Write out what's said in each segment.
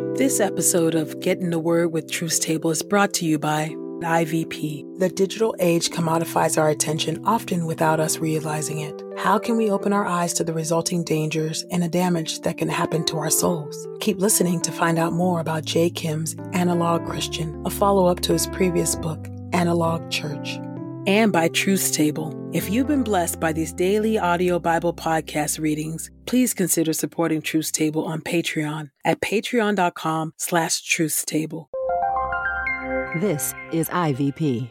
This episode of Get in the Word with Truth's Table is brought to you by IVP. The digital age commodifies our attention often without us realizing it. How can we open our eyes to the resulting dangers and the damage that can happen to our souls? Keep listening to find out more about Jay Kim's Analog Christian, a follow up to his previous book, Analog Church and by Truth's Table. If you've been blessed by these daily audio Bible podcast readings, please consider supporting Truth's Table on Patreon at patreon.com slash truthstable. This is IVP.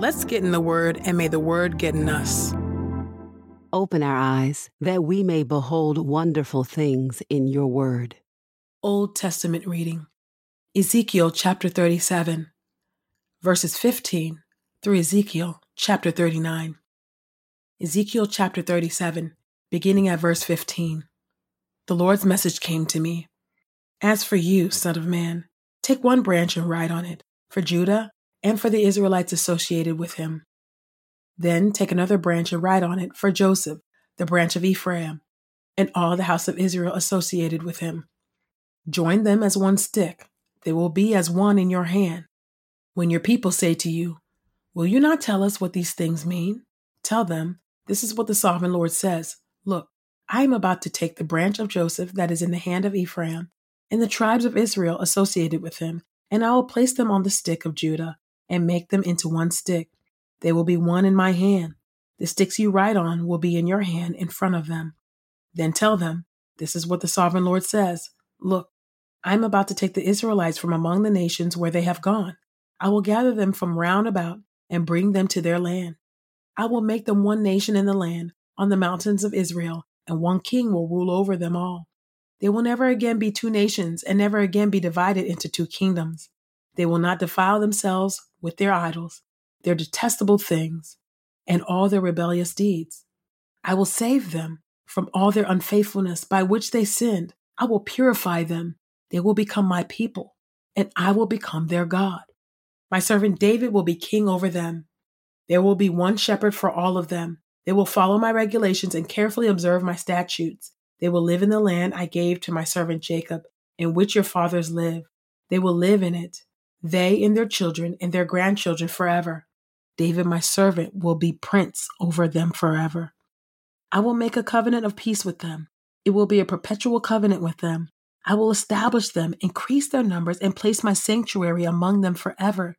Let's get in the Word, and may the Word get in us. Open our eyes that we may behold wonderful things in your word. Old Testament reading Ezekiel chapter 37, verses 15 through Ezekiel chapter 39. Ezekiel chapter 37, beginning at verse 15. The Lord's message came to me As for you, Son of Man, take one branch and write on it, for Judah and for the Israelites associated with him. Then take another branch and write on it for Joseph, the branch of Ephraim, and all the house of Israel associated with him. Join them as one stick, they will be as one in your hand. When your people say to you, Will you not tell us what these things mean? Tell them, This is what the sovereign Lord says Look, I am about to take the branch of Joseph that is in the hand of Ephraim, and the tribes of Israel associated with him, and I will place them on the stick of Judah, and make them into one stick. They will be one in my hand. The sticks you write on will be in your hand in front of them. Then tell them, This is what the sovereign Lord says Look, I am about to take the Israelites from among the nations where they have gone. I will gather them from round about and bring them to their land. I will make them one nation in the land, on the mountains of Israel, and one king will rule over them all. They will never again be two nations and never again be divided into two kingdoms. They will not defile themselves with their idols, their detestable things, and all their rebellious deeds. I will save them from all their unfaithfulness by which they sinned. I will purify them. They will become my people, and I will become their God. My servant David will be king over them. There will be one shepherd for all of them. They will follow my regulations and carefully observe my statutes. They will live in the land I gave to my servant Jacob, in which your fathers live. They will live in it, they and their children and their grandchildren forever. David, my servant, will be prince over them forever. I will make a covenant of peace with them. It will be a perpetual covenant with them. I will establish them, increase their numbers, and place my sanctuary among them forever.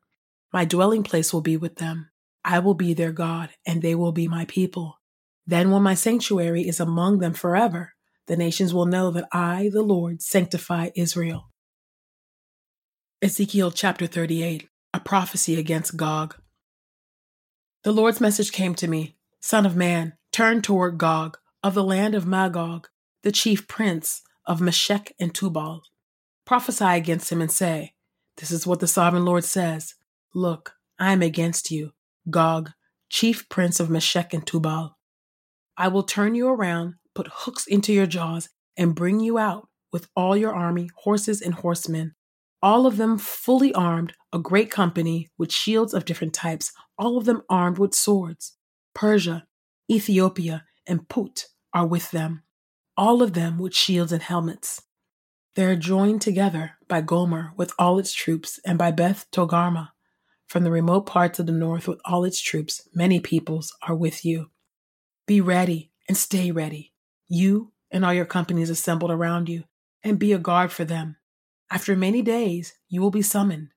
My dwelling place will be with them. I will be their God, and they will be my people. Then, when my sanctuary is among them forever, the nations will know that I, the Lord, sanctify Israel. Ezekiel chapter 38, a prophecy against Gog. The Lord's message came to me Son of man, turn toward Gog, of the land of Magog, the chief prince of Meshech and Tubal. Prophesy against him and say, This is what the sovereign Lord says Look, I am against you, Gog, chief prince of Meshech and Tubal. I will turn you around, put hooks into your jaws, and bring you out with all your army, horses, and horsemen all of them fully armed, a great company with shields of different types, all of them armed with swords. Persia, Ethiopia, and Put are with them, all of them with shields and helmets. They are joined together by Gomer with all its troops and by Beth Togarmah. from the remote parts of the north with all its troops, many peoples are with you. Be ready and stay ready, you and all your companies assembled around you, and be a guard for them. After many days, you will be summoned.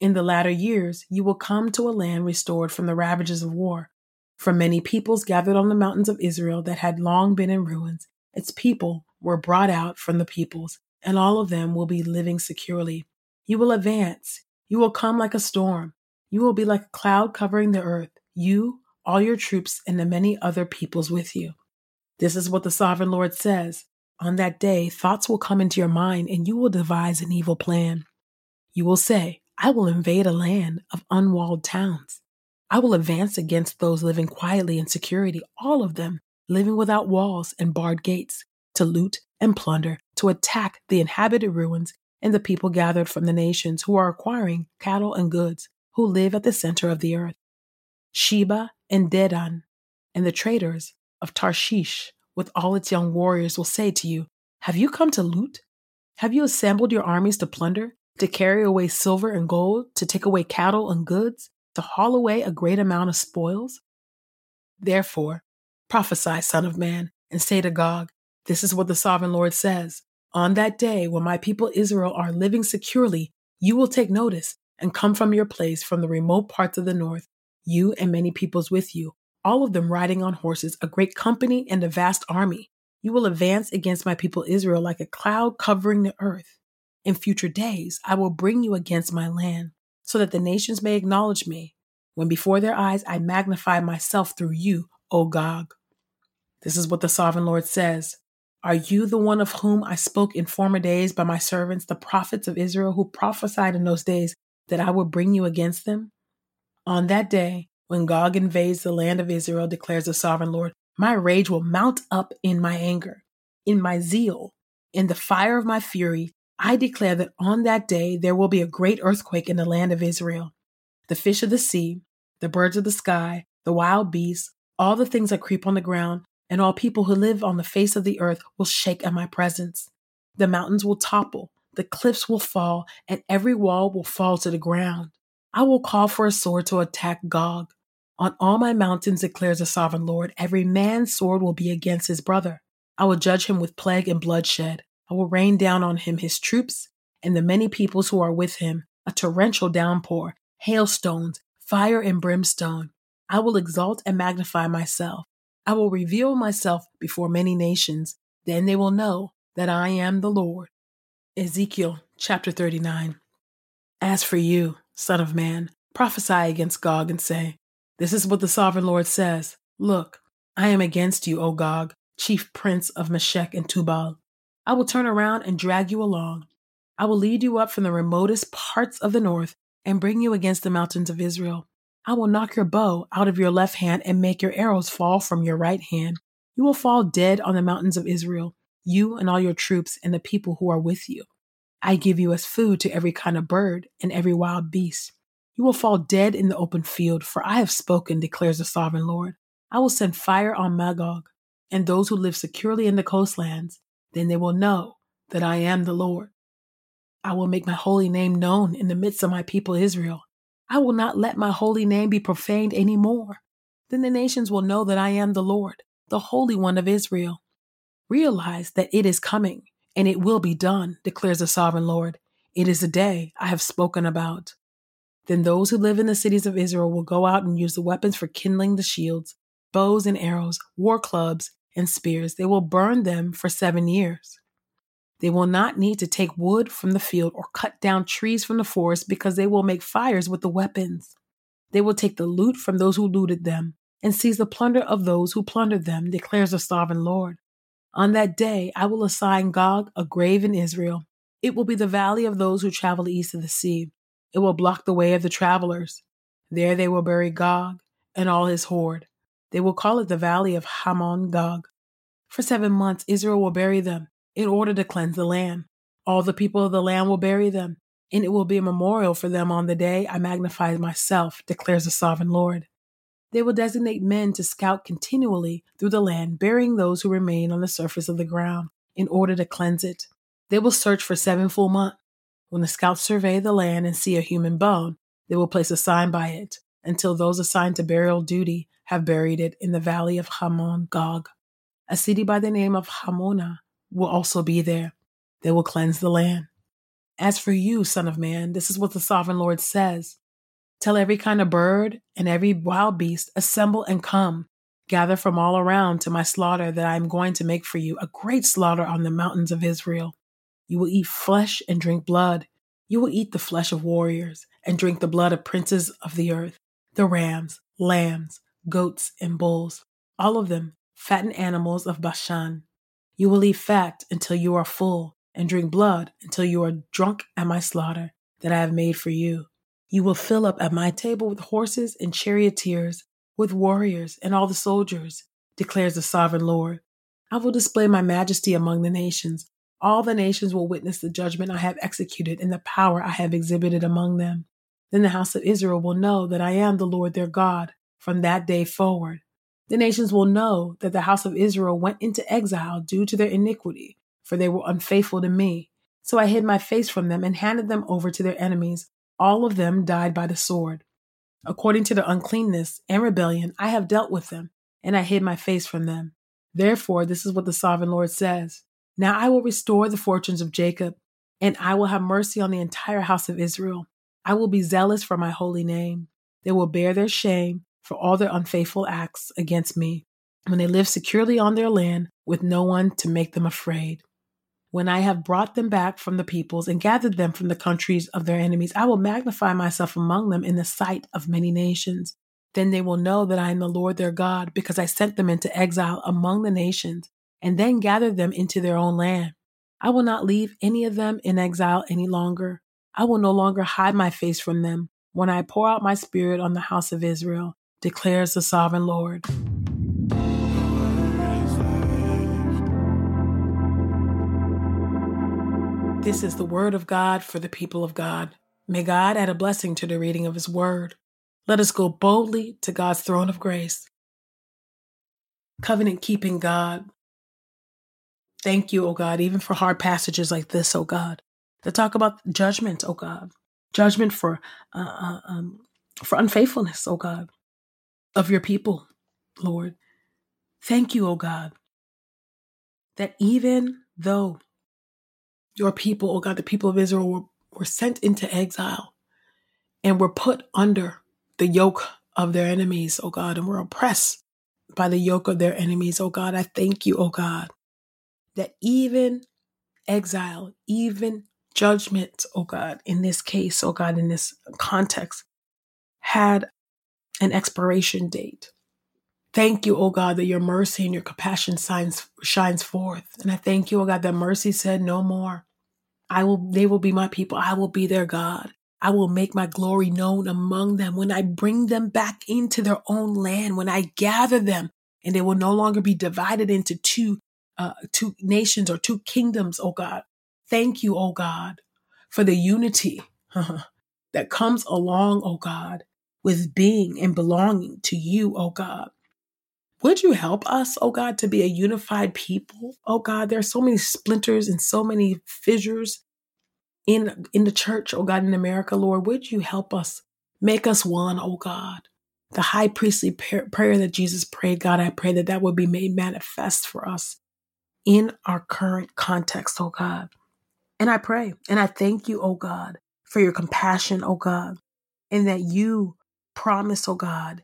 In the latter years, you will come to a land restored from the ravages of war. From many peoples gathered on the mountains of Israel that had long been in ruins, its people were brought out from the peoples, and all of them will be living securely. You will advance. You will come like a storm. You will be like a cloud covering the earth, you, all your troops, and the many other peoples with you. This is what the sovereign Lord says. On that day, thoughts will come into your mind, and you will devise an evil plan. You will say, I will invade a land of unwalled towns. I will advance against those living quietly in security, all of them living without walls and barred gates, to loot and plunder, to attack the inhabited ruins and the people gathered from the nations who are acquiring cattle and goods, who live at the center of the earth. Sheba and Dedan and the traders of Tarshish with all its young warriors will say to you, Have you come to loot? Have you assembled your armies to plunder, to carry away silver and gold, to take away cattle and goods, to haul away a great amount of spoils? Therefore, prophesy, Son of Man, and say to Gog, This is what the sovereign Lord says. On that day, when my people Israel are living securely, you will take notice and come from your place from the remote parts of the north, you and many peoples with you, all of them riding on horses, a great company and a vast army. You will advance against my people Israel like a cloud covering the earth. In future days, I will bring you against my land, so that the nations may acknowledge me, when before their eyes I magnify myself through you, O Gog. This is what the sovereign Lord says. Are you the one of whom I spoke in former days by my servants, the prophets of Israel, who prophesied in those days that I would bring you against them? On that day, when Gog invades the land of Israel, declares the sovereign Lord, my rage will mount up in my anger, in my zeal, in the fire of my fury. I declare that on that day there will be a great earthquake in the land of Israel. The fish of the sea, the birds of the sky, the wild beasts, all the things that creep on the ground, and all people who live on the face of the earth will shake at my presence. The mountains will topple, the cliffs will fall, and every wall will fall to the ground. I will call for a sword to attack Gog. On all my mountains, declares the sovereign Lord, every man's sword will be against his brother. I will judge him with plague and bloodshed. I will rain down on him his troops and the many peoples who are with him, a torrential downpour, hailstones, fire and brimstone. I will exalt and magnify myself. I will reveal myself before many nations. Then they will know that I am the Lord. Ezekiel chapter 39. As for you, Son of man, prophesy against Gog and say, This is what the sovereign Lord says Look, I am against you, O Gog, chief prince of Meshech and Tubal. I will turn around and drag you along. I will lead you up from the remotest parts of the north and bring you against the mountains of Israel. I will knock your bow out of your left hand and make your arrows fall from your right hand. You will fall dead on the mountains of Israel, you and all your troops and the people who are with you. I give you as food to every kind of bird and every wild beast. You will fall dead in the open field, for I have spoken, declares the sovereign Lord. I will send fire on Magog and those who live securely in the coastlands. Then they will know that I am the Lord. I will make my holy name known in the midst of my people Israel. I will not let my holy name be profaned any more. Then the nations will know that I am the Lord, the Holy One of Israel. Realize that it is coming and it will be done, declares the sovereign Lord. It is the day I have spoken about. Then those who live in the cities of Israel will go out and use the weapons for kindling the shields, bows and arrows, war clubs and spears. They will burn them for seven years. They will not need to take wood from the field or cut down trees from the forest because they will make fires with the weapons. They will take the loot from those who looted them and seize the plunder of those who plundered them, declares the sovereign Lord. On that day, I will assign Gog a grave in Israel. It will be the valley of those who travel east of the sea. It will block the way of the travelers. There they will bury Gog and all his horde. They will call it the valley of Hamon Gog. For seven months, Israel will bury them in order to cleanse the land. All the people of the land will bury them, and it will be a memorial for them on the day I magnify myself, declares the sovereign Lord. They will designate men to scout continually through the land, burying those who remain on the surface of the ground in order to cleanse it. They will search for seven full months. When the scouts survey the land and see a human bone, They will place a sign by it until those assigned to burial duty have buried it in the valley of Hamon Gog. A city by the name of Hamona will also be there. They will cleanse the land. As for you, Son of Man, this is what the sovereign Lord says Tell every kind of bird and every wild beast, assemble and come. Gather from all around to my slaughter that I am going to make for you, a great slaughter on the mountains of Israel. You will eat flesh and drink blood. You will eat the flesh of warriors and drink the blood of princes of the earth, the rams, lambs, goats, and bulls, all of them fattened animals of Bashan. You will eat fat until you are full, and drink blood until you are drunk at my slaughter that I have made for you. You will fill up at my table with horses and charioteers, with warriors and all the soldiers, declares the sovereign Lord. I will display my majesty among the nations. All the nations will witness the judgment I have executed and the power I have exhibited among them. Then the house of Israel will know that I am the Lord their God from that day forward. The nations will know that the house of Israel went into exile due to their iniquity, for they were unfaithful to me. So I hid my face from them and handed them over to their enemies. All of them died by the sword. According to their uncleanness and rebellion, I have dealt with them, and I hid my face from them. Therefore, this is what the sovereign Lord says Now I will restore the fortunes of Jacob, and I will have mercy on the entire house of Israel. I will be zealous for my holy name. They will bear their shame for all their unfaithful acts against me when they live securely on their land with no one to make them afraid. When I have brought them back from the peoples and gathered them from the countries of their enemies, I will magnify myself among them in the sight of many nations. Then they will know that I am the Lord their God, because I sent them into exile among the nations, and then gathered them into their own land. I will not leave any of them in exile any longer. I will no longer hide my face from them when I pour out my spirit on the house of Israel, declares the sovereign Lord. This is the word of God for the people of God. May God add a blessing to the reading of his word. Let us go boldly to God's throne of grace. Covenant keeping God. Thank you, O God, even for hard passages like this, O God, to talk about judgment, O God, judgment for uh, uh, um, for unfaithfulness, O God, of your people, Lord. Thank you, O God, that even though your people, oh God, the people of Israel were, were sent into exile and were put under the yoke of their enemies, oh God, and were oppressed by the yoke of their enemies, oh God, I thank you, oh God, that even exile, even judgment, oh God, in this case, oh God, in this context, had an expiration date. Thank you, oh God, that your mercy and your compassion shines, shines forth. And I thank you, oh God, that mercy said no more. I will, they will be my people. I will be their God. I will make my glory known among them when I bring them back into their own land, when I gather them, and they will no longer be divided into two, uh, two nations or two kingdoms, oh God, Thank you, oh God, for the unity that comes along, oh God, with being and belonging to you, oh God. Would you help us, oh God, to be a unified people? Oh God, there are so many splinters and so many fissures in, in the church, oh God, in America, Lord. Would you help us make us one, oh God? The high priestly prayer that Jesus prayed, God, I pray that that would be made manifest for us in our current context, oh God. And I pray and I thank you, oh God, for your compassion, oh God, and that you promise, oh God,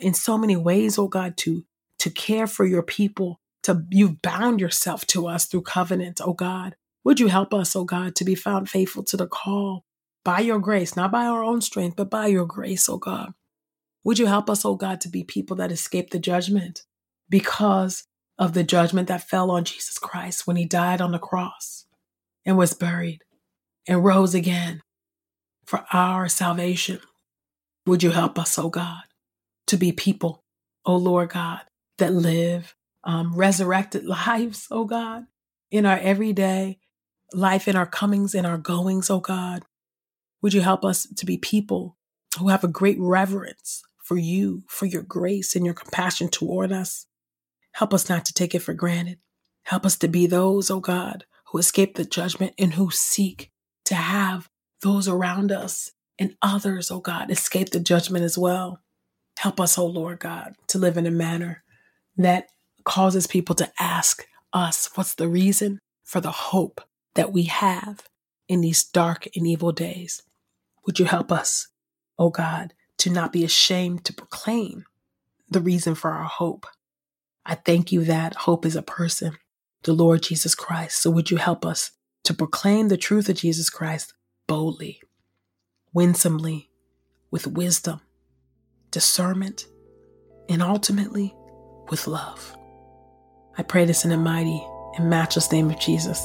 in so many ways, oh God, to to care for your people, to you've bound yourself to us through covenant, oh God. Would you help us, oh God, to be found faithful to the call by your grace, not by our own strength, but by your grace, oh God. Would you help us, oh God, to be people that escape the judgment because of the judgment that fell on Jesus Christ when he died on the cross? and was buried and rose again for our salvation. Would you help us, oh God, to be people, O oh Lord God, that live um, resurrected lives, O oh God, in our everyday life, in our comings, in our goings, O God? Would you help us to be people who have a great reverence for you, for your grace and your compassion toward us? Help us not to take it for granted. Help us to be those, O God, who escape the judgment and who seek to have those around us and others, oh God, escape the judgment as well. Help us, oh Lord God, to live in a manner that causes people to ask us what's the reason for the hope that we have in these dark and evil days. Would you help us, oh God, to not be ashamed to proclaim the reason for our hope? I thank you that hope is a person, the Lord Jesus Christ. So would you help us to proclaim the truth of Jesus Christ boldly, winsomely, with wisdom, discernment, and ultimately with love? I pray this in the mighty and matchless name of Jesus.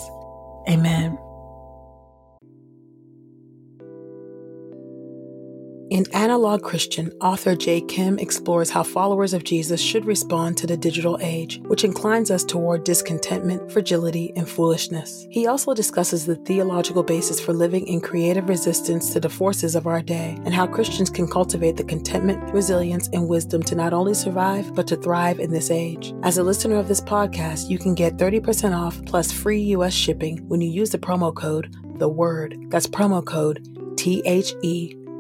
Amen. In Analog Christian, author Jay Kim explores how followers of Jesus should respond to the digital age, which inclines us toward discontentment, fragility, and foolishness. He also discusses the theological basis for living in creative resistance to the forces of our day and how Christians can cultivate the contentment, resilience, and wisdom to not only survive, but to thrive in this age. As a listener of this podcast, you can get 30% off plus free U.S. shipping when you use the promo code The Word. That's promo code T H E